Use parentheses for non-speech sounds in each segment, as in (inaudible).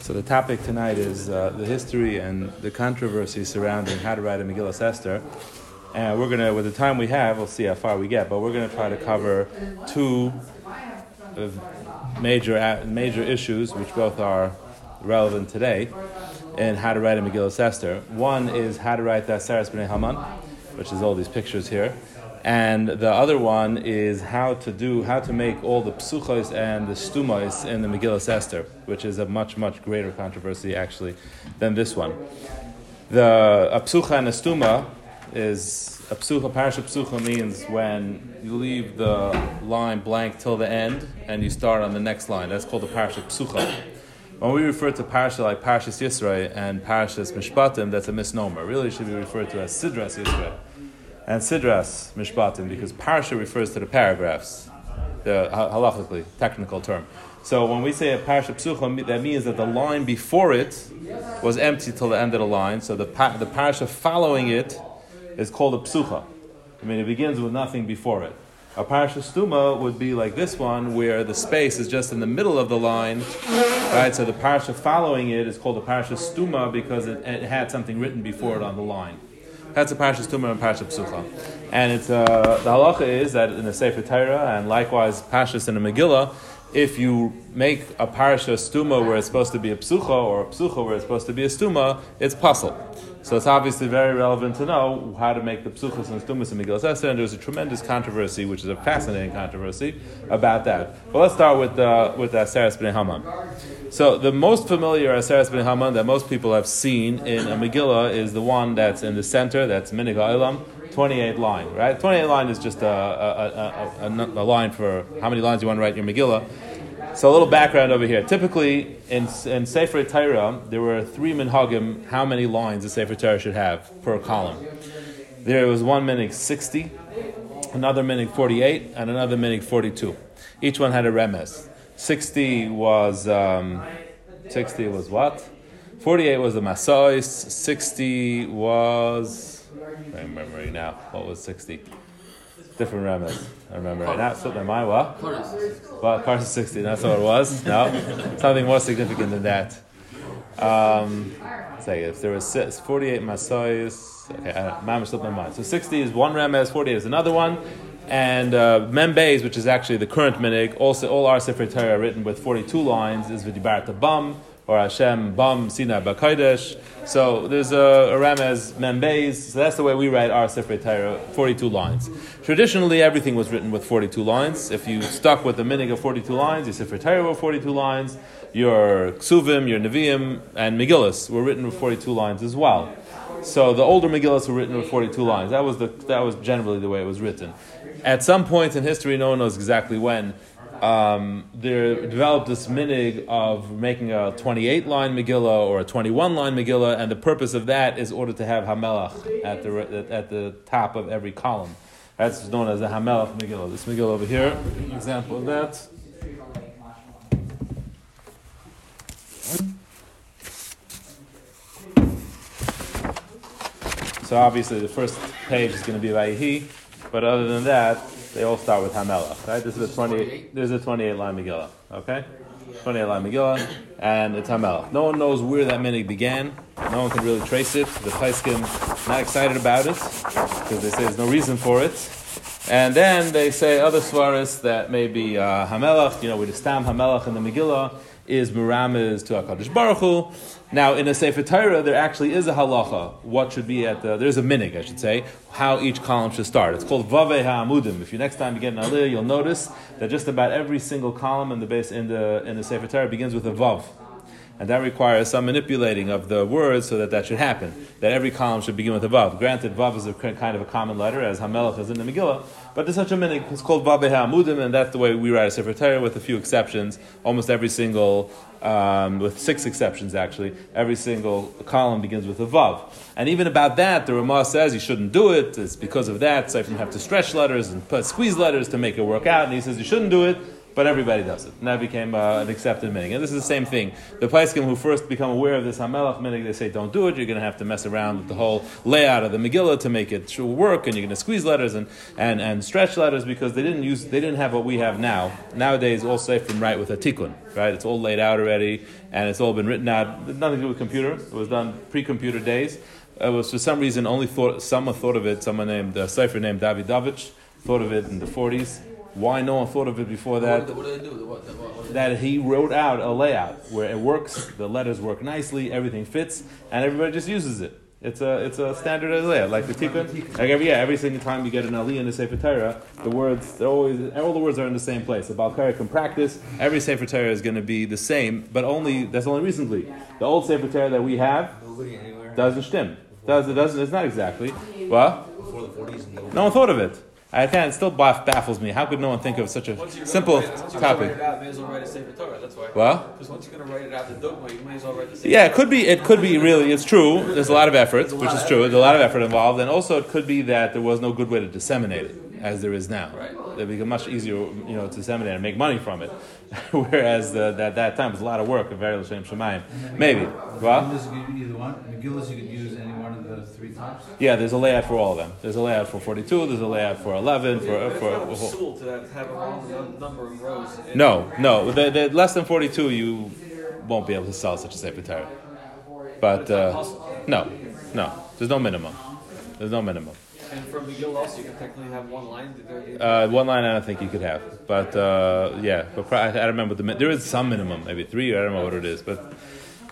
So the topic tonight is uh, the history and the controversy surrounding how to write a Megillah Esther. And we're gonna, with the time we have, we'll see how far we get. But we're gonna try to cover two major major issues, which both are relevant today, in how to write a Megillah Esther. One is how to write the Aseres B'nai Haman, which is all these pictures here and the other one is how to do how to make all the psuchos and the stumos in the Megillah Esther, which is a much much greater controversy actually than this one. The a psucha and a stuma is a psucha parasha psucha means when you leave the line blank till the end and you start on the next line. That's called a parasha psucha. When we refer to parasha like Parashas Yisrael and Parashas Mishpatim, that's a misnomer. Really, should be referred to as Sidras Yisrael and Sidras Mishpatim, because Parsha refers to the paragraphs, the halachically, technical term. So when we say a Parsha Psucha, that means that the line before it was empty till the end of the line, so the, the Parsha following it is called a Psucha. I mean, it begins with nothing before it. A Parsha Stuma would be like this one, where the space is just in the middle of the line, right? So the Parsha following it is called a Parsha Stuma because it, it had something written before it on the line. That's a Parashas Tumah and Parashas Psucha. And it's, uh, the halacha is that in the Sefer Torah and likewise Parashas in the Megillah, if you make a parasha stuma where it's supposed to be a psucha or a psucha where it's supposed to be a stuma, it's pasul. So it's obviously very relevant to know how to make the psuchas and stumas in Megillah Esther, and there's a tremendous controversy, which is a fascinating controversy, about that. But let's start with uh, with the Aseres B'nai Haman. So the most familiar Aseres B'nai Haman that most people have seen in a Megillah is the one that's in the center, that's Minig Ilam, 28 line, right? 28 line is just a, a, a, a, line for how many lines you want to write your Megillah. So a little background over here. Typically, in, in Sefer Torah, there were three minhagim, how many lines a Sefer Torah should have per column. There was one minig 60, another minig 48, and another minig 42. Each one had a remes. 60 was um, 60 was what? 48 was the Masois. 60 was I remember right now. What was 60? Different remes. I remember right now. Slipped my mind. What? What? Karsa 60. That's what it was. No, (laughs) something more significant than that. Um, say if there was 48 Masois. Okay, I slipped my mind. So 60 is one remes. 48 is another one. And uh, Membeis, which is actually the current minig, also all our Sefer Torah written with 42 lines, is Vidibar Bam, or Hashem Bam Sinai Bakodesh. So there's a, a Ramez Membeis. So that's the way we write our Sefer Torah, 42 lines. Traditionally, everything was written with 42 lines. If you stuck with the minig of 42 lines, your Sefer Torah were 42 lines, your Ksuvim, your Nevi'im, and Megillus were written with 42 lines as well. So the older Megillus were written with 42 lines. That was, the, that was generally the way it was written. At some point in history, no one knows exactly when, um, there developed this minig of making a 28 line Megillah or a 21 line Megillah, and the purpose of that is order to have Hamelach at the, at the top of every column. That's known as the Hamelach Megillah. This Megillah over here, example of that. So obviously the first page is going to be Vayihi. But other than that, they all start with Hamelach, right? This is a 20, this is a 28 line Megillah, okay? 28 line Megillah, and it's Hamelach. No one knows where that minig began. No one can really trace it. The Paiskim not excited about it, because they say there's no reason for it. And then they say other svaris that maybe uh, Hamelach, you know, we just stam Hamelach in the Megillah, is Muramas to HaKadosh Baruch Hu. Now, in a Sefer Torah, there actually is a halacha. What should be at the, there's a minig, I should say, how each column should start. It's called Vave HaAmudim. If you next time you get an Aliyah, you'll notice that just about every single column in the base, in the, in the Sefer Torah begins with a Vav. And that requires some manipulating of the words so that that should happen. That every column should begin with a vav. Granted, vav is a kind of a common letter, as hamelach is in the Megillah, but there's such a minig. It's called vav ha'amudim, and that's the way we write a Sefer Torah, with a few exceptions. Almost every single, um, with six exceptions actually, every single column begins with a vav. And even about that, the Ramah says you shouldn't do it. It's because of that. So you have to stretch letters and put, squeeze letters to make it work out. And he says you shouldn't do it but everybody does it. And that became uh, an accepted minig. And this is the same thing. The Paiskim who first become aware of this Hamelach minig, they say, don't do it. You're going to have to mess around with the whole layout of the Megillah to make it work, and you're going to squeeze letters and, and, and stretch letters because they didn't use they didn't have what we have now. Nowadays, all safe from right with a tikkun, right? It's all laid out already, and it's all been written out. Nothing to do with computer. It was done pre-computer days. It was for some reason only thought someone thought of it. Someone named a uh, cipher named David Davich thought of it in the 40s why no one thought of it before that? What, do they do? What, what, that he wrote out a layout where it works, the letters work nicely, everything fits, and everybody just uses it. It's a it's a standardized layout, like the tikkun. Like every yeah, every single time you get an aliyah in the Sefer Torah, the words they're always all the words are in the same place. The Balkari can practice. Every Sefer Torah is going to be the same, but only that's only recently. The old Sefer Torah that we have doesn't stem. Does it doesn't? It's not exactly. What? 40s. No one thought of it. I can't. It still baffles me. How could no one think of such a simple topic? Well, because once you're going to write it out the dogma, you may as well write the Yeah, it could be. It could be really. It's true. There's a lot of effort, which is true. There's a lot of effort involved, and also it could be that there was no good way to disseminate it as there is now. Right. It become much easier, you know, to disseminate and make money from it. (laughs) Whereas the, that that time was a lot of work. A very L'Shem Shemayim. Maybe. Well. Either one. Megillas you could use any one of the three types. Yeah, there's a layout for all of them. There's a layout for 42. There's a layout for 11. For yeah, for. for to have a wrong number of rows. No, no. The, the less than 42, you won't be able to sell such a sefer Torah. But uh, no, no. There's no minimum. There's no minimum. And from Megillah also, you can technically have one line. Uh, one line, I don't think you could have, but uh, yeah, but I, don't remember the. There is some minimum, maybe three. I don't know what it is, but.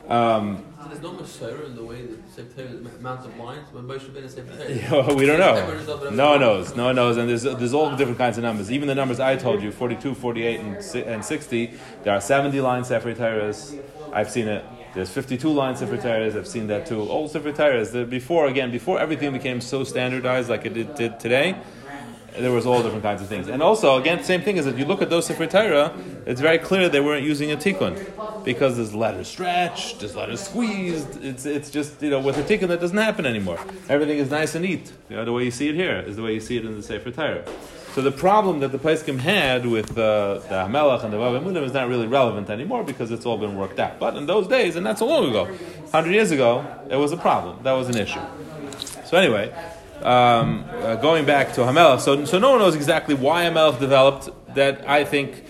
Um, so there's no Masorah in the way that Secretary amount of lines when Moshe Rabbeinu Secretary. Yeah, we don't know. No one knows. No one knows, and there's there's all different kinds of numbers. Even the numbers I told you, 42, 48, and, and 60. There are 70 lines Secretaries. I've seen it. There's 52 line Sefer Torahs. I've seen that too. Old Sefer Torahs. Before again, before everything became so standardized like it did, did, today, there was all different kinds of things. And also, again, same thing is if you look at those Sefer Torah, it's very clear they weren't using a tikkun because there's letters stretched, there's letters squeezed. It's it's just you know with a tikkun that doesn't happen anymore. Everything is nice and neat. You know the way you see it here is the way you see it in the Sefer Torah. So the problem that the Paiskim had with uh, the Hamelach and the Vav Emunim is not really relevant anymore because it's all been worked out. But in those days, and not so long ago, 100 years ago, it was a problem. That was an issue. So anyway, um, uh, going back to Hamelach, so, so no one knows exactly why Hamelach developed that I think,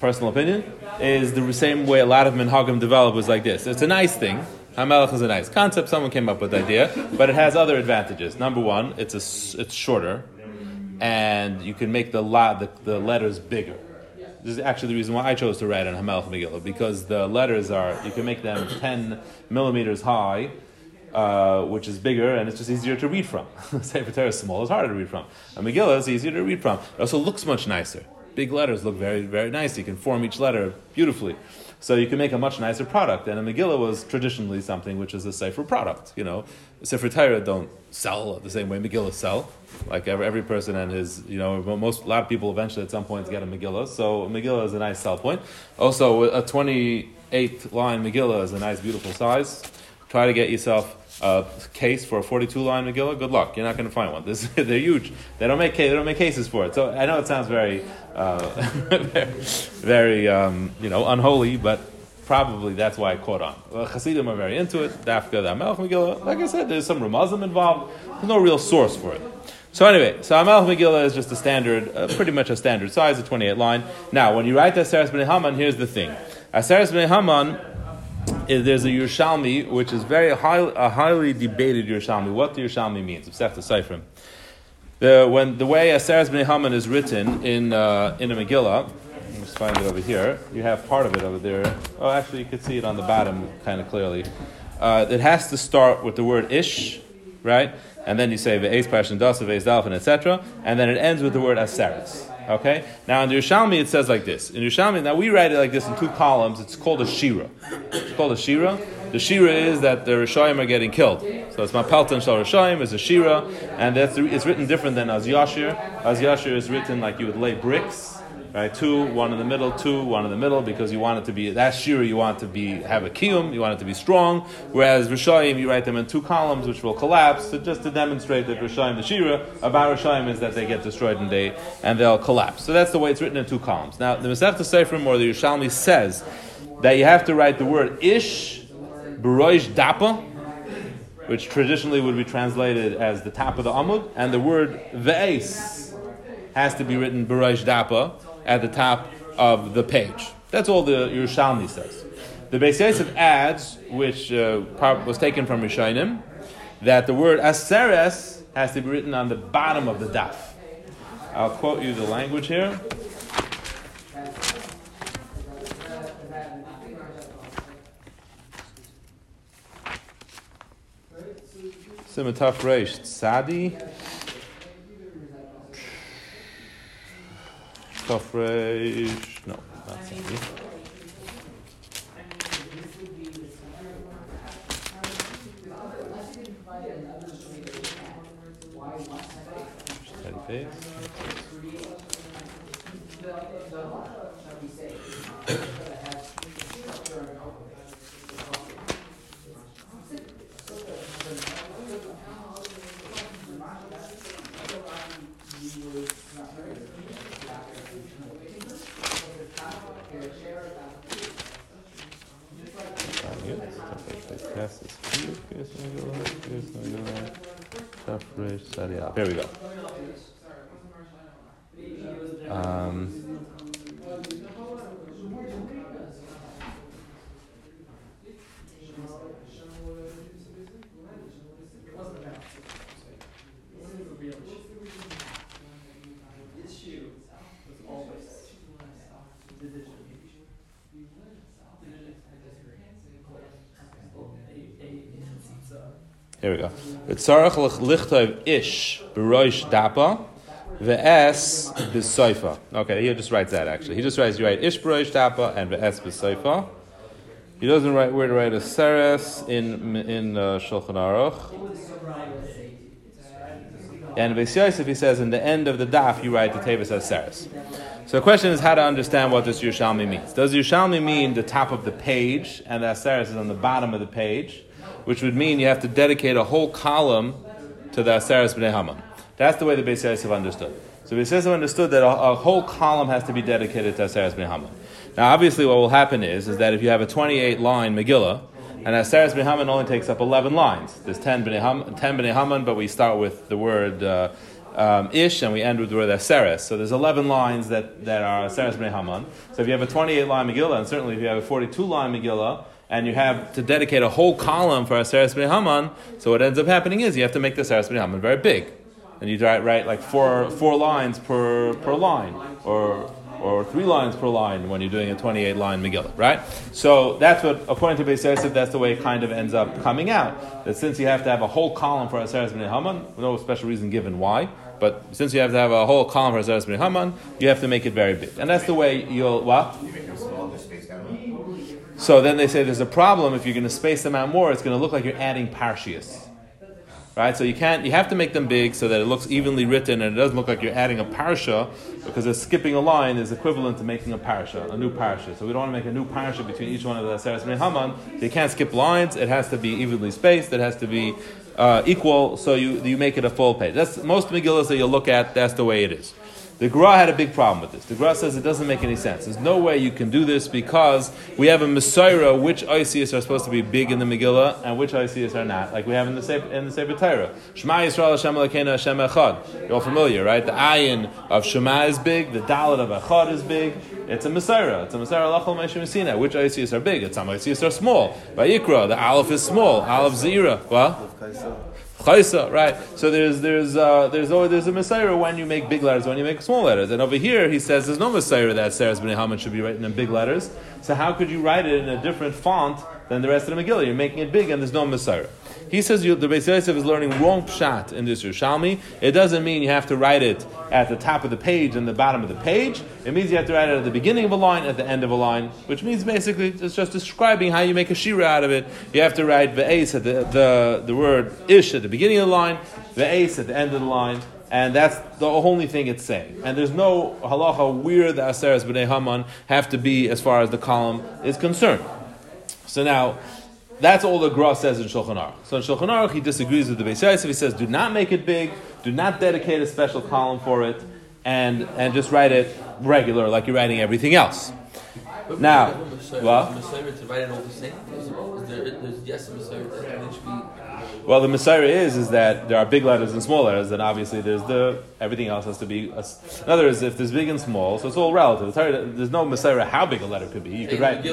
personal opinion, is the same way a lot of Minhagim developed was like this. It's a nice thing. Hamelach is a nice concept. Someone came up with the idea, but it has other advantages. Number one, it's a, it's shorter and you can make the, la, the, the letters bigger. This is actually the reason why I chose to write on Hamelach Megillah, because the letters are, you can make them 10 millimeters high, uh, which is bigger, and it's just easier to read from. (laughs) Sefer Torah is small, it's harder to read from. A Megillah is easier to read from. It also looks much nicer. Big letters look very, very nice. You can form each letter beautifully. So you can make a much nicer product. And a Megillah was traditionally something which is a Sefer product. You know, Sefer Torah don't sell the same way Megillah sell. Like every, every person and his, you know, most, a lot of people eventually at some point get a Megillah. So a Megillah is a nice sell point. Also, a 28 line Megillah is a nice, beautiful size. Try to get yourself a case for a 42 line Megillah, good luck. You're not going to find one. (laughs) This, they're huge. They don't make they don't make cases for it. So I know it sounds very, uh, (laughs) very um, you know unholy, but probably that's why I caught on. Well, Hasidim are very into it. Dafka the Amelch Megillah. Like I said, there's some Ramazim involved. There's no real source for it. So anyway, so Amelch Megillah is just a standard, uh, pretty much a standard size, a 28 line. Now, when you write the Aseres B'nei Haman, here's the thing. Aseres B'nei Haman there's a Yerushalmi, which is very high, a highly debated Yerushalmi. What the Yerushalmi means, the Seifrim. The, when, the way Aseres B'nai Haman is written in, uh, in a Megillah, let's find it over here. You have part of it over there. Oh, actually, you can see it on the bottom kind of clearly. Uh, it has to start with the word ish, right? And then you say ve'ez pashin dasa ve'ez dalfin, etc. And then it ends with the word aseres. Okay? Now in the Yerushalmi it says like this. In Yerushalmi, now we write it like this in two columns. It's called a shira. It's called a shira. The shira is that the Rishayim are getting killed. So it's Mapaltan Shal Rishayim is a shira, and that's it's written different than Az Yashir. Az Yashir is written like you would lay bricks right? Two, one in the middle, two, one in the middle, because you want it to be that shira you want to be have a kiyum, you want it to be strong. Whereas Rishayim, you write them in two columns, which will collapse, so just to demonstrate that Rishayim, the shira about Rishayim is that they get destroyed and they and they'll collapse. So that's the way it's written in two columns. Now the Masechta Seifrim or the Yerushalmi says that you have to write the word ish, baroish dapa, which traditionally would be translated as the top of the amud, and the word ve'es has to be written baroish dapa at the top of the page. That's all the Yerushalmi says. The Beis Yosef adds, which uh, was taken from Rishonim, that the word aseres has to be written on the bottom of the daf. I'll quote you the language here. Simataf Reish Tzadi. Taf Reish. No, not Tzadi. Steady face. Here we go. Um, Here we go. V'tzarach lichtov ish b'roish dapa ve'es b'soifa. Okay, he just writes that actually. He just writes you write ish b'roish dapa and ve'es b'soifa. He doesn't write where to write a seres in in uh, Shulchan Aruch. And Beis he says in the end of the daf you write the tevis as seres. So the question is how to understand what this Yerushalmi means. Does Yerushalmi mean the top of the page and the Aseres is on the bottom of the page? Which would mean you have to dedicate a whole column to the Aseres B'nai Haman. That's the way the Beis Yosef understood. So Beis Yosef understood that a, a whole column has to be dedicated to Aseres B'nai Haman. Now obviously what will happen is, is that if you have a 28 line Megillah, and Aseres B'nai Haman only takes up 11 lines. There's 10 B'nai Haman, 10 B'nai Haman but we start with the word uh, um, ish, and we end with the word aseres. So there's 11 lines that, that are aseres bnei Haman. So if you have a 28 line Megillah, and certainly if you have a 42 line Megillah, and you have to dedicate a whole column for aseres bnei Haman, so what ends up happening is you have to make the aseres bnei Haman very big, and you write, write like four four lines per per line, or or three lines per line when you're doing a 28 line Megillah, right? So that's what, according to Beis Yosef, that's the way it kind of ends up coming out. That since you have to have a whole column for Aseres B'nai Haman, no special reason given why, but since you have to have a whole column for Aseres B'nai Haman, you have to make it very big. And that's the way you'll, what? You make them smaller, space out. So then they say there's a problem if you're going to space them out more, it's going to look like you're adding parshias. Right? So you can't, you have to make them big so that it looks evenly written and it doesn't look like you're adding a parsha because it's skipping a line is equivalent to making a parsha, a new parsha. So we don't want to make a new parsha between each one of the Aseres Bnei Haman. So you can't skip lines, it has to be evenly spaced, it has to be uh, equal, so you, you make it a full page. That's most Megillas that you'll look at, that's the way it is. The Gra had a big problem with this. The Gra says it doesn't make any sense. There's no way you can do this because we have a Masorah which ICS are supposed to be big in the Megillah and which ICS are not, like we have in the Sefer, in the Sefer Torah. Shema Yisrael Hashem Elokeinu Hashem Echad. You're all familiar, right? The ayin of Shema is big, the dalit of Echad is big. It's a Masorah. It's a Masorah Lachol Meshim Which ICS are big? It's some ICS are small. By Yikra, the Aleph is small. Aleph Zira. Well? Chaisa, right? So there's there's uh, there's always there's a Masorah when you make big letters, when you make small letters, and over here he says there's no Masorah that Sarah's Bnei Haman should be written in big letters. So how could you write it in a different font than the rest of the Megillah? You're making it big, and there's no Masorah. He says you, the Beis Yosef is learning wrong pshat in this Yerushalmi. It doesn't mean you have to write it at the top of the page and the bottom of the page. It means you have to write it at the beginning of a line, at the end of a line, which means basically it's just describing how you make a shira out of it. You have to write the ace at the, the, the word ish at the beginning of the line, the ace at the end of the line, and that's the only thing it's saying. And there's no halacha where the Aseres B'nai Haman have to be as far as the column is concerned. So now, that's all the Gra says in Shulchan Aruch. So in Shulchan Aruch, he disagrees with the Beis Yosef. He says, do not make it big, do not dedicate a special column for it, and, and just write it regular like you're writing everything else. But Now, we have a Masorah- what? Masorah to write it all the same. Is, is there, there's yes, a Masorah that it should be. Well, the Masorah is is that there are big letters and small letters, and obviously there's the everything else has to be. A, in other words, if there's big and small, so it's all relative. It's hard, there's no Masorah how big a letter could be. You could write.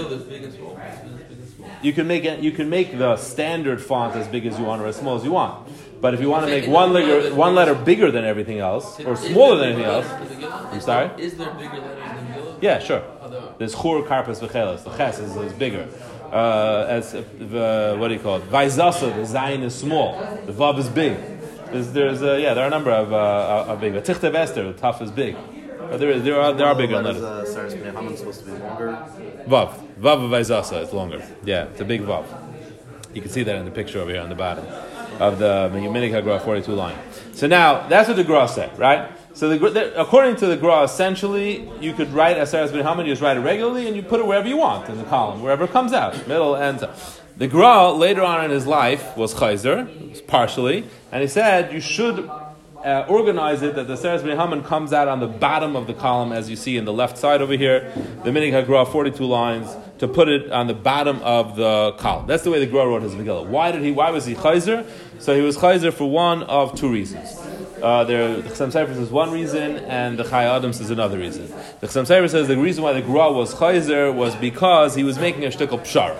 You can make it. You can make the standard font as big as you want or as small as you want. But if you want to make one letter one letter bigger than everything else, or smaller than bigger anything else, letters in the Megillah? I'm sorry? there- Is there bigger letters in the Megillah? yeah, sure. There are. There's chur, karpas, v'cheles. The ches is, is bigger. Uh, as uh, the, what do you call it? Vaizasa, the zayin is small. The vav is big. There's, there's uh, yeah, there are a number of, uh, of big. But tichtav Esther, the tough is big. But there, is, there are there are bigger letters. letters. Uh, Saras B'nai Haman supposed to be longer. Vav, vav of Vaizasa, it's longer. Yeah, it's a big vav. You can see that in the picture over here on the bottom of the Minik HaGra 42 line. So now, that's what the Gra said, right? So the, the, according to the Gra, essentially, you could write Aseres Ben Haman, you just write it regularly, and you put it wherever you want in the column, wherever it comes out, middle, and top. The Gra, later on in his life, was Chayzer, partially, and he said you should uh, organize it that the Seres Haman comes out on the bottom of the column, as you see in the left side over here. The Minig HaGra, 42 lines, to put it on the bottom of the column. That's the way the Gra wrote his Megillah. Why did he? Why was he Chayzer? So he was Chayzer for one of two reasons. Uh, there, the Chassam Sofer says one reason, and the Chai Adam says another reason. The Chassam Sofer says the reason why the Gra was Chayzer was because he was making a shtickle pshara.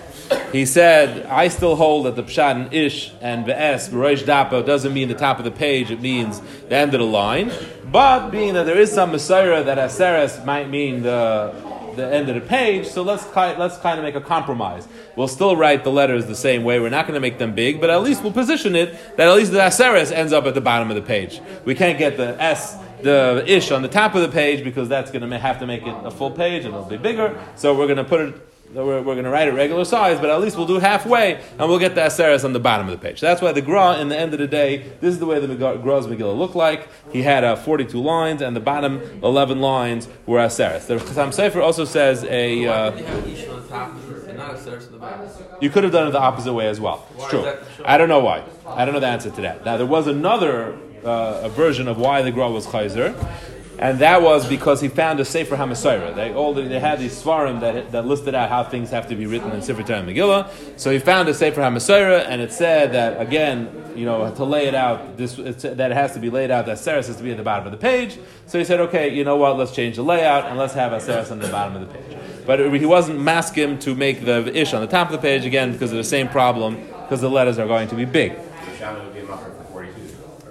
He said, I still hold that the pshat and ish and ve'es, v'roish dapa, doesn't mean the top of the page, it means the end of the line. But being that there is some Masorah that aseres might mean the, the end of the page, so let's, let's kind of make a compromise. We'll still write the letters the same way, we're not going to make them big, but at least we'll position it that at least the aseres ends up at the bottom of the page. We can't get the S the ish on the top of the page because that's going to have to make it a full page and it'll be bigger. So we're going to put it. We're, we're going to write it regular size, but at least we'll do halfway, and we'll get the aseres on the bottom of the page. That's why the gra, in the end of the day, this is the way the gra's Megillah looked like. He had uh, 42 lines, and the bottom 11 lines were aseres. The Chassam Sofer also says a. Uh, did they have Ish on the top and not a Seres in the back? you could have done it the opposite way as well. It's true. so? I don't know why. I don't know the answer to that. Now there was another uh, a version of why the gra was chayzer, and that was because he found a Sefer HaMasayra. They all they had these svarim that, that listed out how things have to be written in Sefer Torah and Megillah. So he found a Sefer HaMasayra, and it said that again, you know, to lay it out, this it's, that it has to be laid out. That Aseres has to be at the bottom of the page. So he said, okay, you know what? Let's change the layout and let's have Aseres on the bottom of the page. But he wasn't masking to make the ish on the top of the page again because of the same problem because the letters are going to be big. Yerushalmi would be a mucker for 42.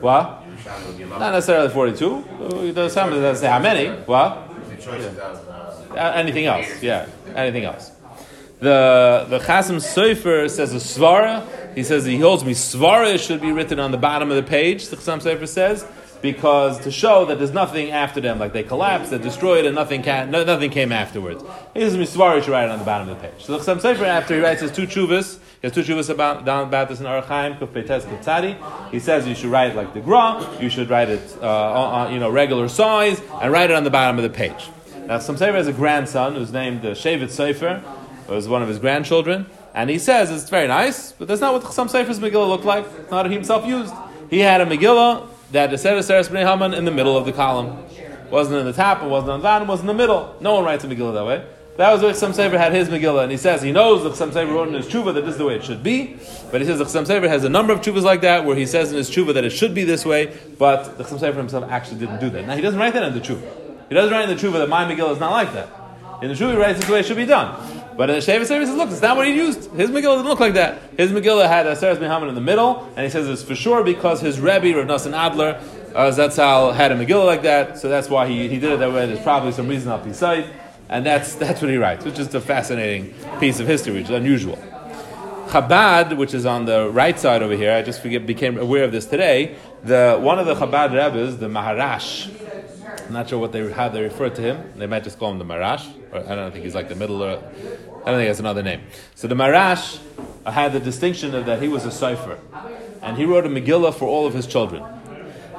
What? Yerushalmi would be a Not necessarily 42. Uh, The some doesn't say how many. What? The choices of uh, Uh, anything else? Yeah, anything else. The the Chasim Sofer says a svara. He says he holds me svara should be written on the bottom of the page. The Chasim Sofer says because to show that there's nothing after them, like they collapsed, they destroyed, and nothing ca- no, nothing came afterwards. He says me svara should write it on the bottom of the page. So the Chasim Sofer after he writes his two chuvas, he has two chuvas about down about this in Arachaim Kufetes Kutzadi. He says you should write it like the Gra. You should write it uh, on, you know regular size and write it on the bottom of the page. Now, some Sefer has a grandson who's named uh, Shevet Sofer, was one of his grandchildren, and he says it's very nice, but that's not what some Sefer's Megillah looked like. It's not what he himself used. He had a Megillah that the Sefer Seres Bnei Haman in the middle of the column. Wasn't in the top, it wasn't on the bottom, was in the middle. No one writes a Megillah that way. That was what Chassam Sofer had his Megillah, and he says he knows that Chassam Sofer wrote in his tshuva that this is the way it should be, but he says the Chassam Sofer has a number of tshuvas like that where he says in his tshuva that it should be this way, but the Chassam Sofer himself actually didn't do that. Now he doesn't write that in the tshuva. He doesn't write in the tshuva that my Megillah is not like that. In the tshuva he writes this the way it should be done. But in the Shevet Sofer he says, look, it's not what he used. His Megillah didn't look like that. His Megillah had Aseres Muhammad in the middle, and he says it's for sure because his Rebbe, Rav Nassan Adler, uh, Zatzal, had a Megillah like that, so that's why he, he did it that way. There's probably some reason up his side, and that's, that's what he writes, which is a fascinating piece of history, which is unusual. Chabad, which is on the right side over here, I just became aware of this today. The one of the Chabad Rebbes, the Maharash, I'm not sure what they how they refer to him. They might just call him the Marash. Or I don't think he's like the middle. Or, I don't think has another name. So the Marash had the distinction of that he was a cipher, and he wrote a Megillah for all of his children.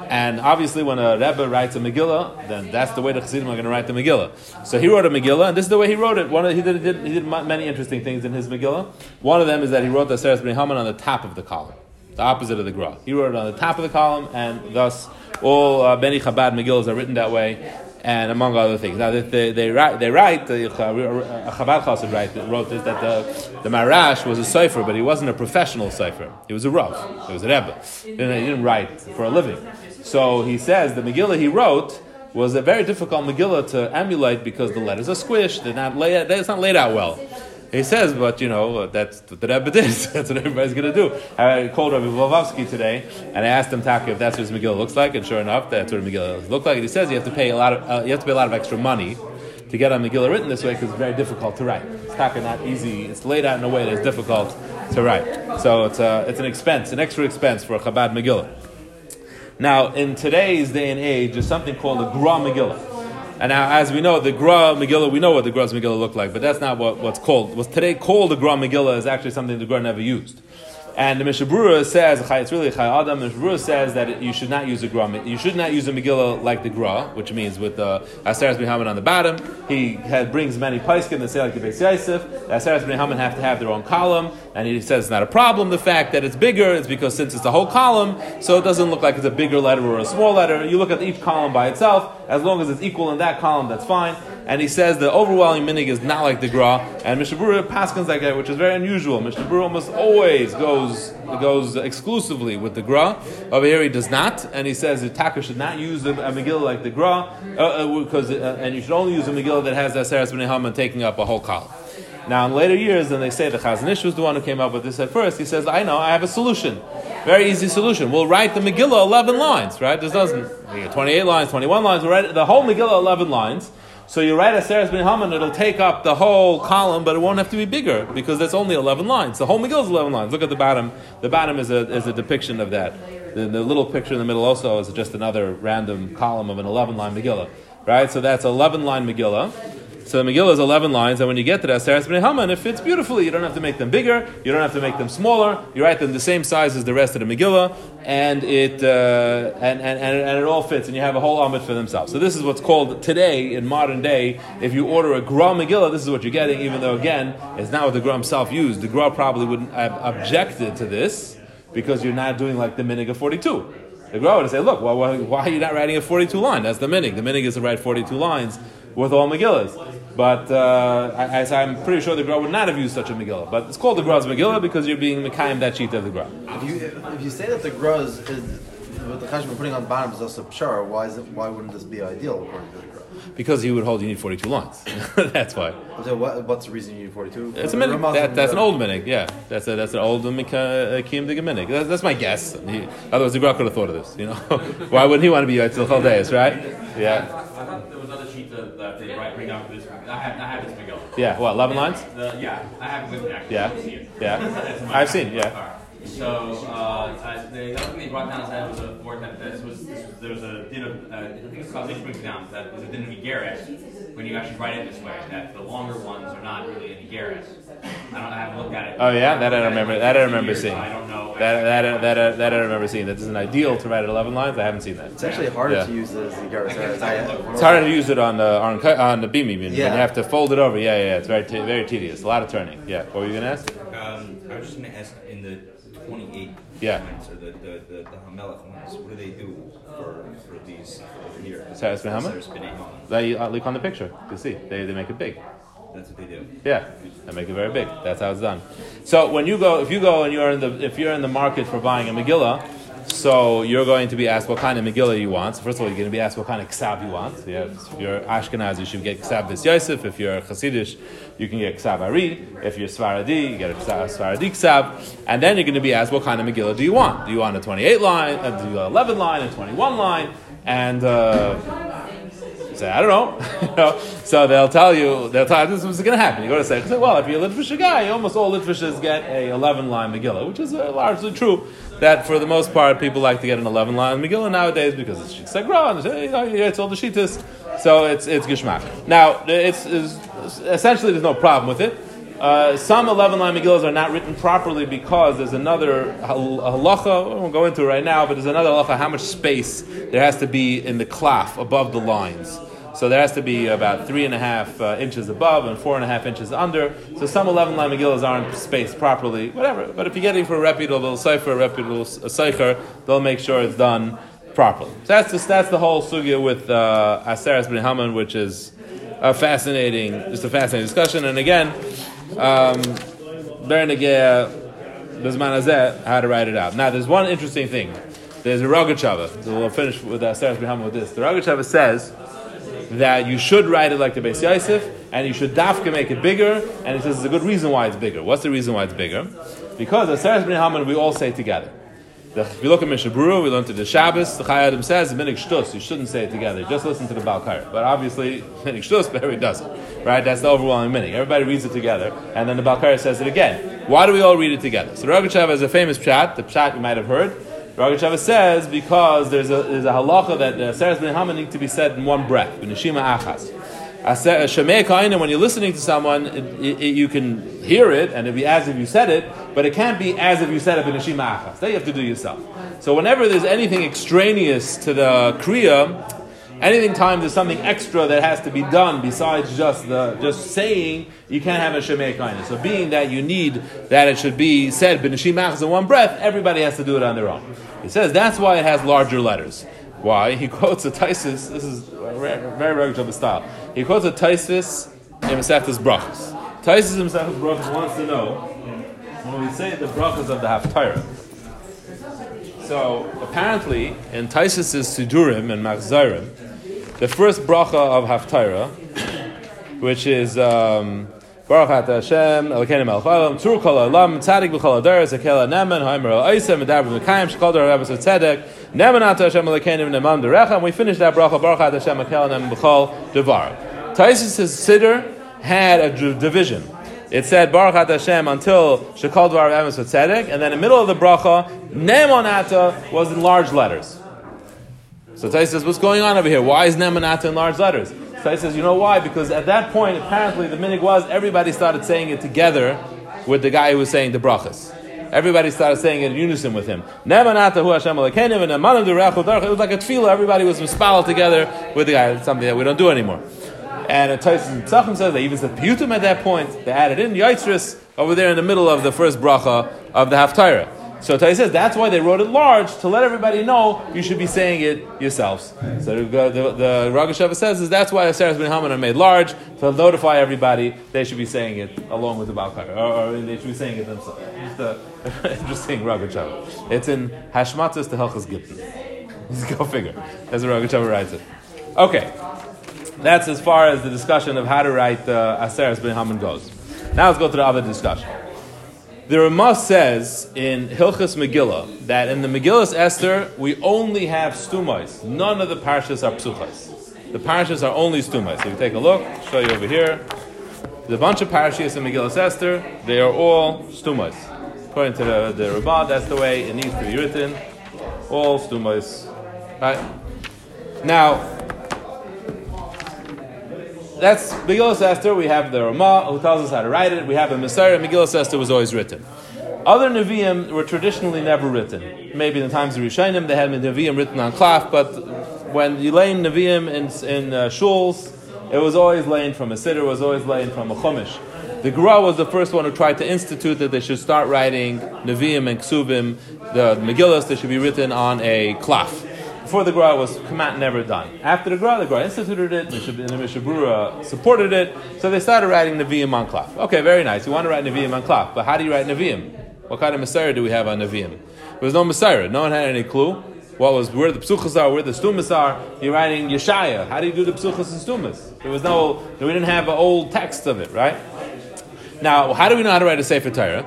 And obviously, when a Rebbe writes a Megillah, then that's the way the Chassidim are going to write the Megillah. So he wrote a Megillah, and this is the way he wrote it. One of, he, did, he, did, he did many interesting things in his Megillah. One of them is that he wrote the Seres Bnei Haman on the top of the column, the opposite of the Gra. He wrote it on the top of the column, and thus all uh, Beni Chabad Megillahs are written that way and among other things. Now they, they, they write, they write the uh, Chabad Chassid write, wrote this that the, the Marash was a cipher, but he wasn't a professional cipher. He was a Rav. He was a Rebbe. He didn't, he didn't write for a living. So he says the Megillah he wrote was a very difficult Megillah to emulate because the letters are squished. They're not laid. It's not laid out well. He says, but you know, that's what the Rebbe did. (laughs) that's what everybody's going to do. I called Rabbi Vovovsky today, and I asked him, Taka, if that's what his Megillah looks like, and sure enough, that's what Megillah looks like. And he says you have to pay a lot of, uh, you have to pay a lot of extra money to get a Megillah written this way because it's very difficult to write. It's Taka not easy. It's laid out in a way that's difficult to write. So it's, a, it's an expense, an extra expense for a Chabad Megillah. Now, in today's day and age, there's something called a Gra Megillah. And now, as we know, the Gra Megillah, we know what the Gra's Megillah looked like, but that's not what, what's called. What's today called the Gra Megillah is actually something the Gra never used. And the Mishnah Berurah says, it's really Chai Adam, Mishnah Berurah says that you should not use a Gra, you should not use a Megillah like the Gra, which means with the Aseres B'Haman on the bottom. He had, brings many Paiskim that say like the Beis Yosef. The Aseres have to have their own column, and he says it's not a problem. The fact that it's bigger is because since it's a whole column, so it doesn't look like it's a bigger letter or a small letter. You look at each column by itself, as long as it's equal in that column, that's fine. And he says the overwhelming minig is not like the Gra, and Mishnah Berurah paskins that, which is very unusual. Mishnah Berurah almost always goes goes exclusively with the Gra. Over here he does not, and he says the Taka should not use a, a Megillah like the Gra, uh, uh, because, uh, and you should only use a Megillah that has Aseres B'nei Haman taking up a whole column. Now, in later years, then they say the Chazon Ish was the one who came up with this at first. He says, I know, I have a solution. Very easy solution. We'll write the Megillah 11 lines, right? This doesn't, 28 lines, 21 lines, we'll write the whole Megillah 11 lines. So you write a Seres bin Haman, it'll take up the whole column, but it won't have to be bigger because that's only 11 lines. The whole Megillah is 11 lines. Look at the bottom. The bottom is a, is a depiction of that. The, the little picture in the middle also is just another random column of an 11 line Megillah. Right? So that's 11 line Megillah. So the Megillah is 11 lines, and when you get to the Seres B'nai Haman, it fits beautifully. You don't have to make them bigger, you don't have to make them smaller. You write them the same size as the rest of the Megillah, and it, uh, and, and, and, and, it all fits, and you have a whole Amid for themselves. So this is what's called today, in modern day, if you order a Gra Megillah, this is what you're getting, even though, again, it's not what the Gra himself used. The Gra probably wouldn't have objected to this, because you're not doing like the Minig of 42. The Gra would say, look, well, why, why are you not writing a 42 line? That's the Minig. The Minig is to write 42 lines with all Megillas. But uh, I, am pretty sure the Gra would not have used such a Megillah. But it's called the Gra's Megillah because you're being Mekayim that sheet of the Gra. If you, if you say that the Gra is, is what the Chashma putting on the bottom is also Pshar, why, is it, why wouldn't this be ideal according to the Gra? Because he would hold you need 42 lines. (laughs) that's why. So what, what's the reason you need 42? It's a minig. That, that's an old minig, yeah. That's, a, that's an old Diga minig. That's, that's my guess. He, otherwise, the Gra could have thought of this, you know? (laughs) why wouldn't he want to be Yitzhak Chaldeus, right? Yeah. I thought there was other sheet that they bring out for this. I have, I have this Megillah. Yeah, what, 11 lines? The, yeah, I have it with me actually. Yeah. (laughs) Yeah. I've seen, yeah. So uh, the other thing they brought down is that was a board that this was, this was there was a din of uh, I think it's called Ishmael down that was a din of Igeres when you actually write it this way that the longer ones are not really an Igeres. I don't I haven't looked at it. Oh yeah, that I remember. That I remember seeing. I don't know. That that that that, that I remember seeing. That isn't ideal to write at 11 lines. I haven't seen that. It's actually harder yeah. to use as Igeres. It's harder to use it on the on, on the Bimi when yeah. you have to fold it over. Yeah, yeah, it's very very tedious. A lot of turning. Yeah. What were you gonna ask? Um, I was just gonna ask in the 28 yeah. So the, the, the, the Hamelech ones, what do they do for, for these over here? Saras Ben They uh, look on the picture. You see, they, they make it big. That's what they do. Yeah, they make it very big. That's how it's done. So when you go, if you go and you're in the, if you're in the market for buying a Megillah, so you're going to be asked what kind of Megillah you want. So first of all, you're going to be asked what kind of Ksab you want. So if you're Ashkenaz, you should get Ksab Beis Yosef. If you're Hasidish, you can get Ksab Ari. If you're Svaradi, you get a Svaradi Ksab. And then you're going to be asked what kind of Megillah do you want? Do you want a 28 line, uh, want 11 line, a 21 line? And uh, say, I don't know. (laughs) So they'll tell you, they'll tell you this is going to happen. You go to say, well, if you're a Litvish guy, almost all Litvishers get a 11 line Megillah, which is uh, largely true. That for the most part, people like to get an 11 line Megillah nowadays because it's Shitzagra, and it's all the Shitas. So it's, it's Gishmak. Now, it's, it's, essentially, there's no problem with it. Uh, some 11 line Megillas are not written properly because there's another halacha, we won't go into it right now, but there's another halacha how much space there has to be in the cloth above the lines. So there has to be about three and a half uh, inches above and four and a half inches under. So some 11 line Megillas aren't spaced properly, whatever. But if you're getting for a reputable cipher, a reputable cipher, they'll make sure it's done properly. So that's, just, that's the whole sugya with uh, Aseres ben Haman, which is a fascinating, just a fascinating discussion. And again, um, Hazeh, how to write it out. Now, there's one interesting thing. There's a Rogachava. So we'll finish with Aseres ben Haman with this. The Rogachava says that you should write it like the Beis Yosef, and you should dafka make it bigger, and he says there's a good reason why it's bigger. What's the reason why it's bigger? Because Aseres ben Haman we all say together. The, if you look at Mishnah Berurah, we learned to the Shabbos, the Chai Adam says, Minig Shtus, you shouldn't say it together, just listen to the Balkair. But obviously, (laughs) Minig Shtus, everybody does it. Right? That's the overwhelming Minig. Everybody reads it together, and then the Balkair says it again. Why do we all read it together? So Rogachev has a famous pshat, the pshat you might have heard. Rogachev says, because there's a, there's a halacha that the Seres Ben Haman need to be said in one breath, Nishima Achas. Kaina, when you're listening to someone, it, it, you can hear it and it'll be as if you said it, but it can't be as if you said it in Achas. That you have to do yourself. So whenever there's anything extraneous to the Kriya, anything time there's something extra that has to be done besides just the just saying, you can't have a Shemei Kaina. So being that you need that it should be said Nishima Achas in one breath, everybody has to do it on their own. He says that's why it has larger letters. Why? (laughs) He quotes a Taisis, this is very, very regular style. He quotes a Taisis in Masechtas Brachas. Taisis in Masechtas Brachas wants to know, when we say the Brachas of the Haftarah, so apparently in Taisis' Sidurim and Machzarim, the first bracha of Haftarah, which is um, Baruch Ata Hashem, Elokeinu Melech Olam, Tzur Kol Olam, Tzadik B'Chol Adar, Zekela Neman, Haimer El Oisem, Medaber Mekayim, Shekol Dar Rebbe Tzedek, Neman Ata Hashem Elokeinu Neman Derecha, and we finish that bracha, Baruch Ata Hashem, Ekela Neman B'Chol Devar. Taisis' Siddur had a division. It said Baruch Ata Hashem until Shekol Dvar Emes Tzedek, and then in the middle of the bracha, Neman Ata was in large letters. So Taisis says, what's going on over here? Why is Neman Ata in large letters? He says, you know why? Because at that point, apparently, the minig was everybody started saying it together with the guy who was saying the brachas. Everybody started saying it in unison with him. Nemanata hu Hashem alekenim and Amanim derechu darach. It was like a tefillah. Everybody was mispaled together with the guy. It's something that we don't do anymore. And Taisus Tzachim says they even said piyutim at that point. They added in Yitzris over there in the middle of the first bracha of the Haftarah. So Tai says that's why they wrote it large to let everybody know you should be saying it yourselves. So the, the, the Ragashava says is that's why Aseres ben Haman are made large to notify everybody they should be saying it along with the Balkar, or, or, they should be saying it themselves. Just a (laughs) interesting Ragashava. It's in Hashmatas to Helchas. Let's (laughs) go figure. As the Ragashava writes it. Okay, that's as far as the discussion of how to write uh, the Aseres ben Haman goes. Now let's go to the other discussion. The Ramah says in Hilchas Megillah that in the Megillas Esther we only have stumais. None of the parshas are psuchas. The parshas are only stumais. If you take a look, I'll show you over here. There's a bunch of parshas in Megillas Esther. They are all stumais. According to the, the Ramah, that's the way it needs to be written. All stumais. Right? Now, that's Megillah Esther. We have the Ramah who tells us how to write it. We have the Masorah. Megillah Esther was always written. Other Nevi'im were traditionally never written. Maybe in the times of Rishonim they had Nevi'im written on cloth, but when you lay Nevi'im in, in uh, shuls, it was always laying from a siddur, was always laying from a chumash. The Gra was the first one who tried to institute that they should start writing Nevi'im and Ksubim, the Megillas, they should be written on a cloth before the Gra was command never done. After the Gra, the Gra instituted it, and the Mishnah Berurah supported it, so they started writing Nevi'im on cloth. Okay, very nice. You want to write Nevi'im on cloth, but how do you write Nevi'im? What kind of Masorah do we have on Nevi'im? There was no Masorah. No one had any clue. What was where the psuchas are, where the stumas are? You're writing Yeshaya. How do you do the psuchas and stumas? There was no, we didn't have an old text of it, right? Now, how do we know how to write a Sefer Torah?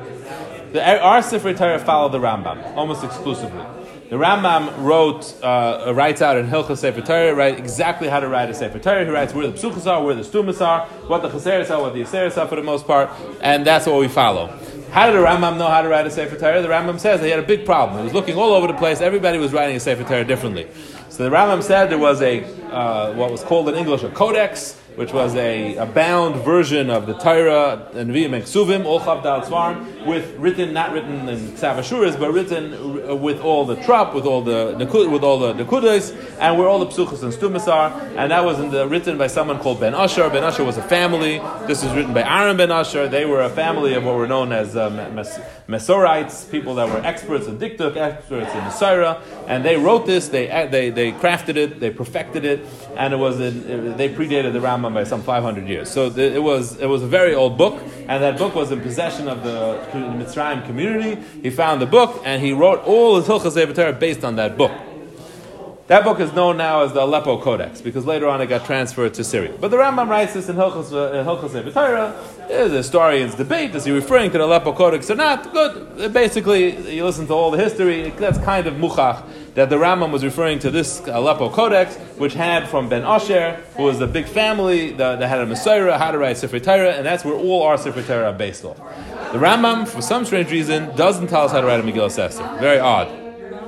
The, our Sefer Torah follow the Rambam almost exclusively. The Rambam wrote, uh, writes out in Hilchas Sefer Torah, right, exactly how to write a Sefer Torah. He writes where the psuchas are, where the stumas are, what the chaseres are, what the yaseres are for the most part, and that's what we follow. How did the Rambam know how to write a Sefer Torah? The Rambam says he had a big problem. He was looking all over the place. Everybody was writing a Sefer Torah differently. So the Rambam said there was a uh, what was called in English a codex, which was a, a bound version of the Torah and Ksuvim, all Chavdal Tzvarim, with written, not written in Ksavashuras, but written uh, with all the trop, with all the with all the Nakudas, and where all the Psuchas and Stumas are. And that was the, written by someone called Ben Asher. Ben Asher was a family. This was written by Aaron Ben Asher. They were a family of what were known as uh, Mes- Mesorites, people that were experts in Diktuk, experts in Masorah, and they wrote this. They they they crafted it. They perfected it, and it was in, they predated the Rambam by some 500 years. So the, it was it was a very old book, and that book was in possession of the Mitzrayim community. He found the book, and he wrote all his Hilchas Evetera based on that book. That book is known now as the Aleppo Codex because later on it got transferred to Syria. But the Rambam writes this in Hilchos uh, Evetera. There's a historians debate: is he referring to the Aleppo Codex or not? Good. Basically, you listen to all the history. That's kind of muchach that the Rambam was referring to this Aleppo Codex, which had from Ben Asher, who was the big family that, that had a Masorah, how to write Sefer Torah, and that's where all our Sefer Torah are based off. The Rambam, for some strange reason, doesn't tell us how to write a Megillah Esther. Very odd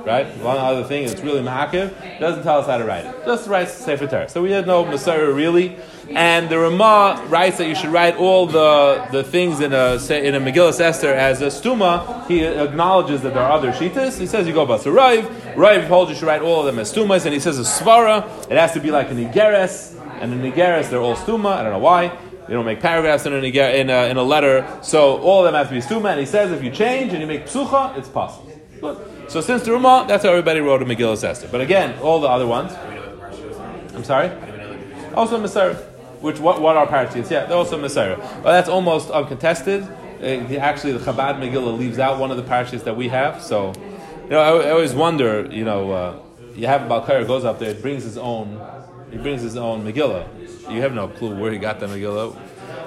right? One other thing, it's really ma'akiv, doesn't tell us how to write it. Just writes Sefer Torah. So we had no Masorah really. And the Ramah writes that you should write all the, the things in a in a Megillah Esther as a stuma. He acknowledges that there are other shitas. He says you go about the Rav. Rav told you should write all of them as stumas, and he says a svara. It has to be like a nigeres, and the nigeres they're all stuma. I don't know why. You don't make paragraphs in a, in a, in a letter, so all of them have to be stuma. And he says if you change and you make psucha, it's possible. So since the Ramah, that's how everybody wrote a Megillah Esther. But again, all the other ones. I'm sorry. Also Masorah. Which what what are parachutes? Yeah, they're also Masorah. Well, that's almost uncontested. Uh, actually, the Chabad Megillah leaves out one of the parachutes that we have. So, you know, I, I always wonder. You know, uh, you have Balkair goes up there, it brings his own. He brings his own Megillah. You have no clue where he got the Megillah.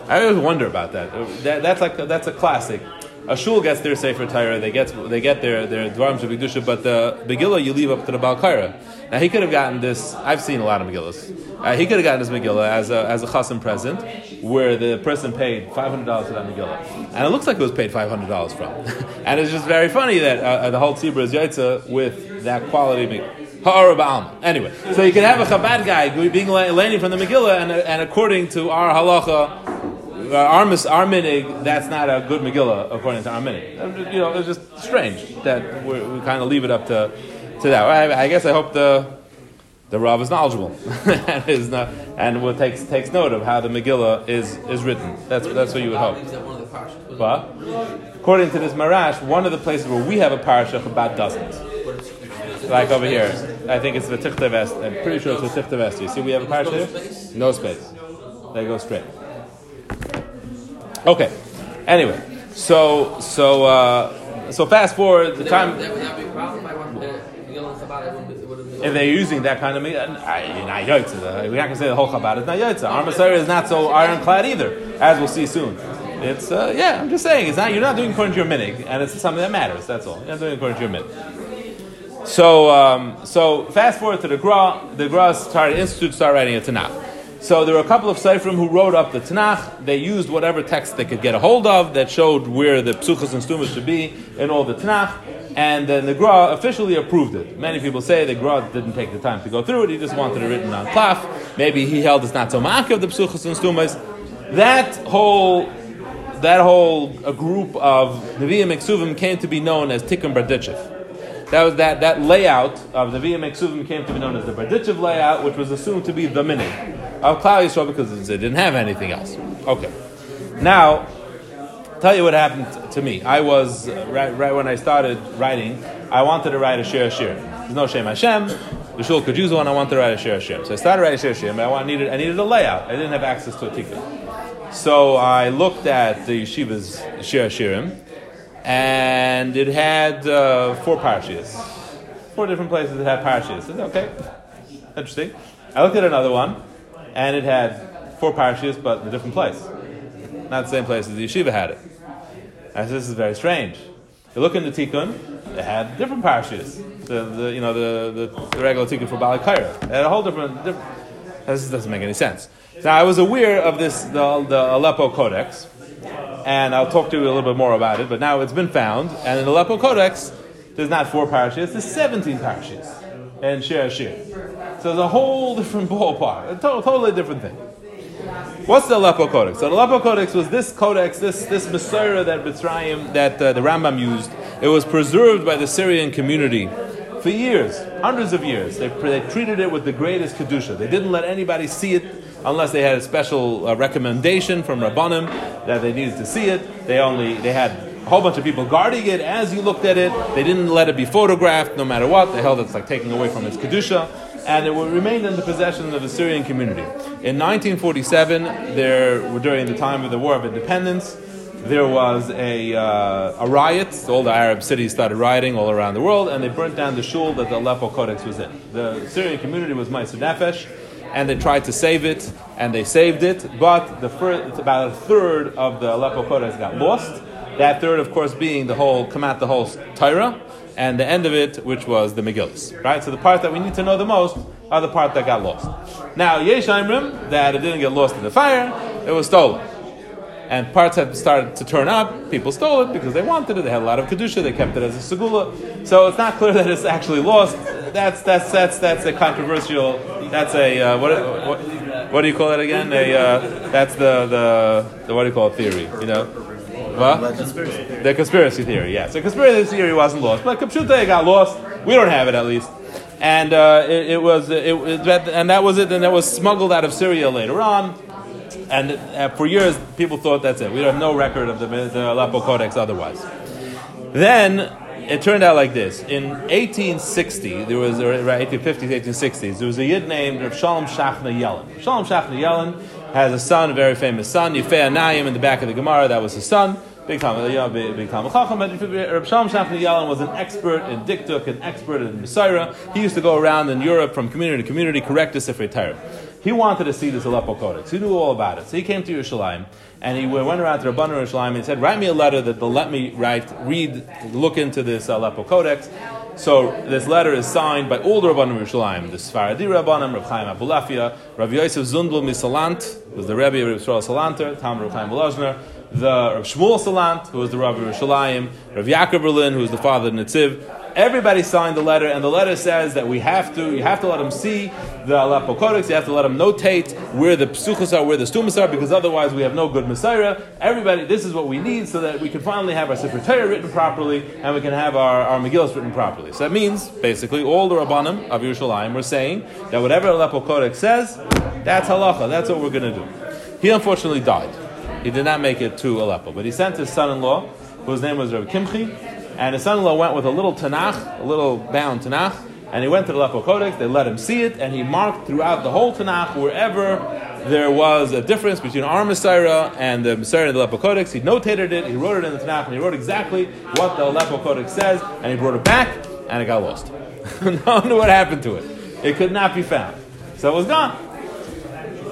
I always wonder about that. that that's like that's a classic a shul gets their sefer Torah, they get they get their their dvarim shebigdusha, but the Megillah you leave up to the Balkaira. Now he could have gotten this. I've seen a lot of Megillahs. Uh, he could have gotten this Megillah as a as a chasam present, where the person paid five hundred dollars for that Megillah, and it looks like it was paid five hundred dollars from. (laughs) and it's just very funny that uh, the whole tzibur is yaitza with that quality Megillah. Anyway, so you can have a Chabad guy being learning from the Megillah, and, and according to our halacha, uh, our, our minig, that's not a good Megillah according to our minig. You know, it's just strange that we kind of leave it up to, to that. I, I, guess I hope the the Rav is knowledgeable (laughs) and is not, and will takes takes note of how the Megillah is, is written. That's that's what you would hope. But according to this Marash, one of the places where we have a parasha, Chabad doesn't. Like over here, I think it's the Tichta Vest. I'm pretty sure it's the Tichta Vest. You see, we have a parasha here. No space. They go straight. Okay. Anyway, so so uh, so fast forward the time. If they're using that kind of meat, not yotza. We're not going to say the whole Chabad is not yotza. Our Masorah is not so ironclad either, as we'll see soon. It's uh, yeah. I'm just saying it's not. You're not doing according to your minig, and it's something that matters. That's all. You're not doing according to your minig. So um, so fast forward to the Gra. The Gra started institute start writing a Tanakh. So there were a couple of Seifrim who wrote up the Tanakh. They used whatever text they could get a hold of that showed where the Psuchas and Stumas should be in all the Tanakh. And then the Gra officially approved it. Many people say the Gra didn't take the time to go through it. He just wanted it written on cloth. Maybe he held it's not so ma'ak of the Psuchas and Stumas. That whole that whole group of Nevi'im Eksuvim came to be known as Tikkun Berditchev. That was that, that layout of the Via Meksuvim came to be known as the Berditchev layout, which was assumed to be the minig of Klal Yisrael because they didn't have anything else. Okay. Now, tell you what happened to me. I was, uh, right, right when I started writing, I wanted to write a Shir Shir. There's no Shem Hashem. The Shul could use one. I wanted to write a Shir Shir. So I started writing Shir Shir, but I, needed, I needed a layout. I didn't have access to a tikkun. So I looked at the yeshiva's Shir Shirim, and it had uh, four parashas. Four different places that had parashas. Okay, interesting. I looked at another one, and it had four parashas, but in a different place. Not the same place as the yeshiva had it. I said, this is very strange. You look in the tikkun, they had different parashas. The, the, you know, the, the, the regular tikkun for Bali Kaira. They had a whole different, different. This doesn't make any sense. Now, I was aware of this, the, the Aleppo Codex, and I'll talk to you a little bit more about it. But now it's been found, and in the Aleppo Codex, there's not four parashas, there's 17 parashas and Shir Shir. So it's a whole different ballpark, a to- totally different thing. What's the Aleppo Codex? So the Aleppo Codex was this codex, this this Masorah that Mitzrayim, that uh, the Rambam used. It was preserved by the Syrian community for years, hundreds of years. They, they treated it with the greatest kedusha. They didn't let anybody see it unless they had a special uh, recommendation from Rabbanim that they needed to see it. They only they had a whole bunch of people guarding it as you looked at it. They didn't let it be photographed, no matter what. They held it's like taking away from its kedusha, and it would remain in the possession of the Syrian community. In 1947, there during the time of the War of Independence, there was a, uh, a riot. All the Arab cities started rioting all around the world, and they burnt down the shul that the Aleppo Codex was in. The Syrian community was Meiser Nefesh, and they tried to save it, and they saved it, but the first, about a third of the Aleppo Codex got lost. That third, of course, being the whole, come out the whole Torah, and the end of it, which was the Megillus. Right? So the part that we need to know the most are the part that got lost. Now, Yesh Imrim, that it didn't get lost in the fire, it was stolen and parts had started to turn up. People stole it because they wanted it. They had a lot of kedusha. They kept it as a segula. So it's not clear that it's actually lost. That's that's that's that's a controversial. That's a uh, what, what what do you call it again? A uh, that's the, the the what do you call it theory? You know. What? The conspiracy theory, yeah. So conspiracy theory wasn't lost, but Kapshuta got lost. We don't have it at least, and uh, it, it, was it, it, and that was it. And that was smuggled out of Syria later on and uh, for years people thought that's it. We have no record of the, the Aleppo Codex otherwise. Then it turned out like this: in 1860, there was or, right, 1850s, 1860s, there was a yid named Rav Shalom Shachna Yellen. Shalom Shachna Yellen has a son, a very famous son, Yifei Anayim, in the back of the Gemara. That was his son. Big time, you know, big, big time. Reb Shalom Shachna Yellen was an expert in diktuk, an expert in Masorah. He used to go around in Europe from community to community, correct the Sefer Torah. He wanted to see this Aleppo Codex. He knew all about it. So he came to Yerushalayim and he went around to Rabban Yerushalayim and he said, "Write me a letter that they'll let me write, read, look into this Aleppo Codex." So this letter is signed by all the Rabbanim Yerushalayim, the Sfaradi Rabbanim, Rav Chaim Abulafia, Rav Yosef Zundel Misalant, was the Rebbe of Yisrael Salanter, Tam Rav Chaim Volozhner, the Rav Shmuel Salant, who was the Rabbi Yerushalayim, Rav Yaakov Berlin, who was the father of Nitziv. Everybody signed the letter, and the letter says that we have to, you have to let them see the Aleppo Codex, you have to let them notate where the psuchos are, where the stumas are, because otherwise we have no good Masorah. Everybody, this is what we need so that we can finally have our Sefer Torah written properly, and we can have our, our Megillus written properly. So that means, basically, all the Rabbanim of Yerushalayim were saying that whatever Aleppo Codex says, that's halacha, that's what we're going to do. He unfortunately died. He did not make it to Aleppo, but he sent his son-in-law, whose name was Rabbi Kimchi, and his son-in-law went with a little Tanakh, a little bound Tanakh, and he went to the Aleppo Codex. They let him see it, and he marked throughout the whole Tanakh wherever there was a difference between our Masorah and the Masorah in the Aleppo Codex. He notated it, he wrote it in the Tanakh, and he wrote exactly what the Aleppo Codex says, and he brought it back, and it got lost. (laughs) no one knew what happened to it. It could not be found. So it was gone.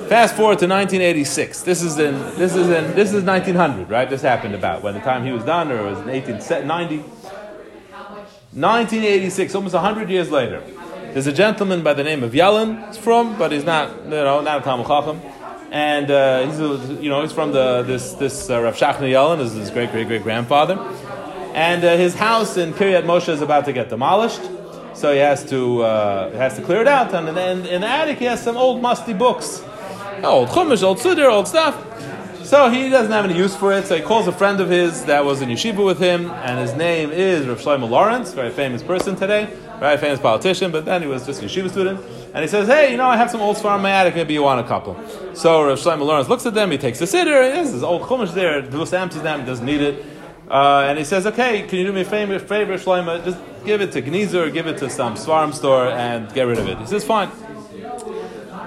Fast forward to 1986. This is in this is in this is 1900, right? This happened about when the time he was done, or it was in 1890. 1986, almost 100 years later. There's a gentleman by the name of Yellen. He's from, but he's not, you know, not a Talmud Chacham. And uh, he's, a, you know, he's from the this this uh, Rav Shachna Yellen, is his great great great grandfather. And uh, his house in Kiryat Moshe is about to get demolished, so he has to uh, has to clear it out. And then in the attic he has some old musty books, old Chumash, old Siddur, old stuff. So he doesn't have any use for it, so he calls a friend of his that was in yeshiva with him, and his name is Rav Shlomo Lorincz, very famous person today, very famous politician, but then he was just a yeshiva student. And he says, hey, you know, I have some old Sfar in my attic, maybe you want a couple. So Rav Shlomo Lorincz looks at them, he takes the siddur, and this old chumash there, Dvus Amsterdam, doesn't need it. Uh, and he says, okay, can you do me a favor, favor Shlomo, just give it to Gnezer, give it to some Svarim store, and get rid of it. He says, fine.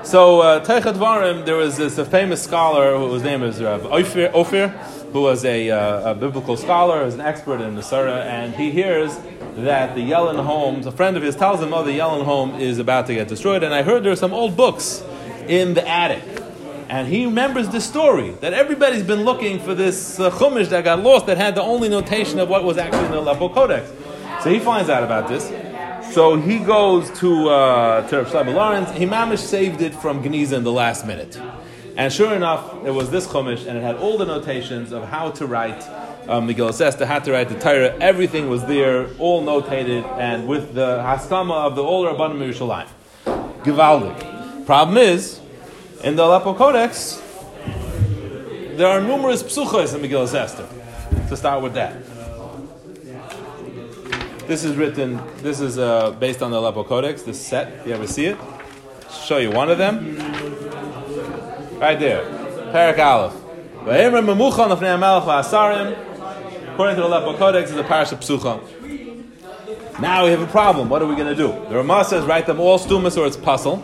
So uh, there was this famous scholar whose name is Rav Ophir who was a, uh, a biblical scholar, was an expert in the Surah, and he hears that the Yellen home, a friend of his tells him, oh, the Yellen home is about to get destroyed, and I heard there are some old books in the attic. And he remembers the story that everybody's been looking for this uh, Chumash that got lost that had the only notation of what was actually in the Aleppo Codex. So he finds out about this. So he goes to uh, to Shlomo Lorincz. He mamish saved it from Geniza in the last minute, and sure enough, it was this chumash, and it had all the notations of how to write um, Megillah Esther, how to write the Torah. Everything was there, all notated, and with the haskama of the older Rabbanim Yerushalayim. Givaldik. Problem is, in the Aleppo Codex, there are numerous psuchos in Megillah Esther. To start with that. This is written, this is uh, based on the Aleppo Codex, this set, you ever see it. Show you one of them. Right there. Parak Aleph. According to the Aleppo Codex, is a parasha psucha. Now we have a problem. What are we going to do? The Ramah says, write them all stumas or it's puzzle.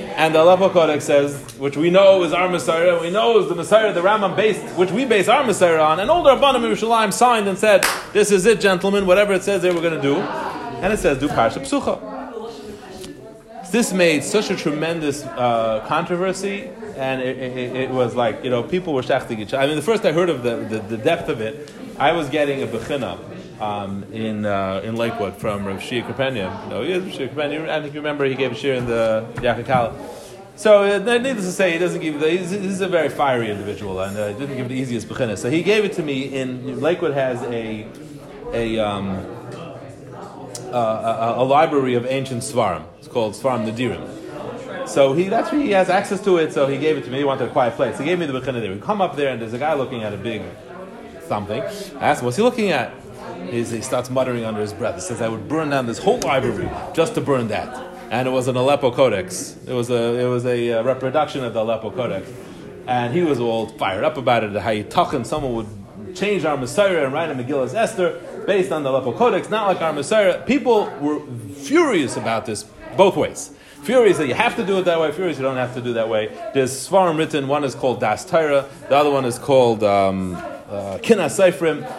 And the Aleppo Codex says, which we know is our Masorah, we know is the Masorah the Rambam based, which we base our Masorah on, and Rabbanim of Yerushalayim signed and said, this is it, gentlemen, whatever it says they were going to do. And it says, do Parsha Psucha. This made such a tremendous uh, controversy, and it, it, it was like, you know, people were shachting each other. I mean, the first I heard of the, the, the depth of it, I was getting a bechina um, in uh, in Lakewood from Rav Shia Kapenya. Know, he is Rav Shia Kapenya. I think you remember he gave a shir in the Yakakala. So, uh, needless to say, he doesn't give. He's, he's a very fiery individual, and uh, didn't give the easiest bechina. So he gave it to me. In Lakewood has a a um, uh, a, a library of ancient svarim. It's called Svarim Nadirim. So he that's where he has access to it. So he gave it to me. He wanted a quiet place. He gave me the bechina there. We come up there, and there's a guy looking at a big something. I asked him, "What's he looking at?" He starts muttering under his breath. He says, "I would burn down this whole library just to burn that." And it was an Aleppo Codex. It was a it was a uh, reproduction of the Aleppo Codex, and he was all fired up about it. How you talking? Someone would change our Masorah and write a Megillah's Esther based on the Aleppo Codex, not like our Masorah. People were furious about this both ways. Furious that you have to do it that way, furious you don't have to do that way. There's Svarim written, one is called Das Torah, the other one is called um, uh, Kina Seifrim,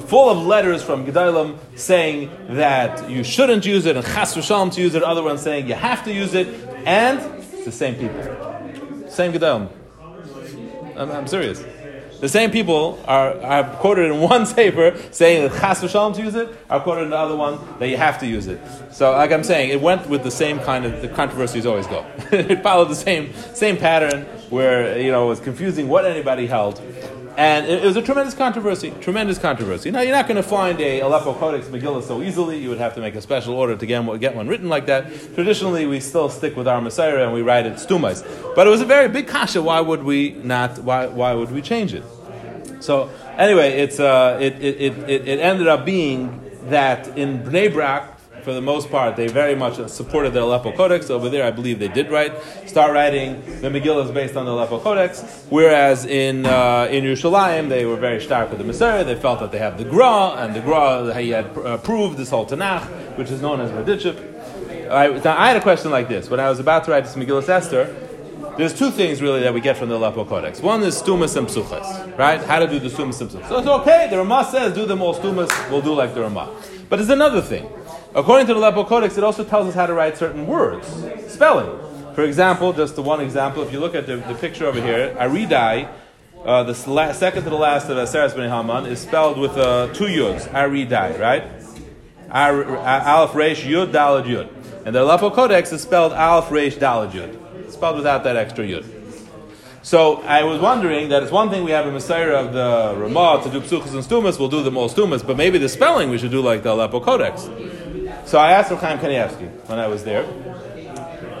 full of letters from Gedalim saying that you shouldn't use it, and Chas v'shalom to use it, other ones saying you have to use it, and it's the same people. Same Gedalim. I'm, I'm serious. The same people are, are quoted in one paper saying that chas to use it, are quoted in the other one that you have to use it. So, like I'm saying, it went with the same kind of the controversies always go. (laughs) it followed the same same pattern where you know it was confusing what anybody held, and it, it was a tremendous controversy. Tremendous controversy. Now you're not going to find a Aleppo Codex Megillah so easily. You would have to make a special order to get one, get one written like that. Traditionally, we still stick with our Masorah and we write it stumais. But it was a very big kasha. Why would we not? Why why would we change it? So anyway, it's uh, it, it, it, it ended up being that in Bnei Brak, for the most part, they very much supported the Aleppo Codex. Over there, I believe they did write, start writing the Megillah based on the Aleppo Codex. Whereas in uh, in Yerushalayim, they were very stark with the Masorah. They felt that they have the Gra, and the Gra he had uh, proved this whole Tanakh, which is known as Berditchev. I, now, I had a question like this when I was about to write this Megillah Esther. There's two things really that we get from the Aleppo Codex. One is stumas and psuchas, right? How to do the stumas and psuchas. So it's okay. The Ramah says do them all stumas. We'll do like the Ramah. But there's another thing. According to the Aleppo Codex, it also tells us how to write certain words, spelling. For example, just the one example, if you look at the, the picture over here, Aridai, uh, the la- second to the last of Aseres Ben Haman, is spelled with uh, two yuds, Aridai, right? Ar- Aleph Resh Yud Dalad Yud. And the Aleppo Codex is spelled Aleph Resh Dalad Yud. Spelled without that extra yud. So I was wondering that it's one thing we have a Masorah of the Ramah to do psuchas and stumas, we'll do them all stumas, but maybe the spelling we should do like the Aleppo Codex. So I asked Rav Chaim Kanievsky when I was there,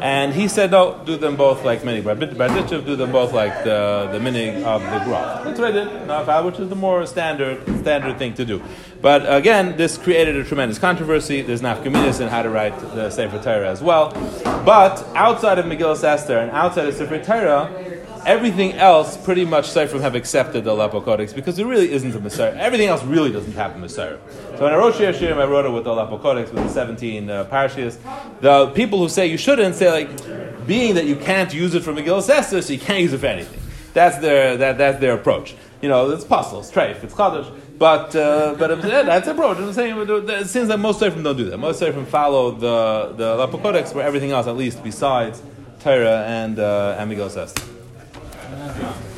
and he said, no, do them both like mini Berditchev, do them both like the, the minig of the Gra. That's what I did, which is the more standard standard thing to do. But again, this created a tremendous controversy. There's nafkaminas in how to write the Sefer Torah as well. But outside of Megillah Esther and outside of Sefer Torah, everything else, pretty much Seifrim have accepted the Aleppo Codex because there really isn't a Masorah. Everything else really doesn't have a Masorah. So when I wrote Shir Shirim, I wrote it with the Aleppo with the 17 uh, parashas. The people who say you shouldn't say like, being that you can't use it for Megillah Esther, so you can't use it for anything. That's their that, that's their approach. You know, it's it's treif, it's chadash. But uh, but yeah, that's the approach. I'm saying it seems that most Seifrim don't do that. Most Seifrim follow the the Aleppo for everything else, at least besides Torah and uh, and Megillah Esther.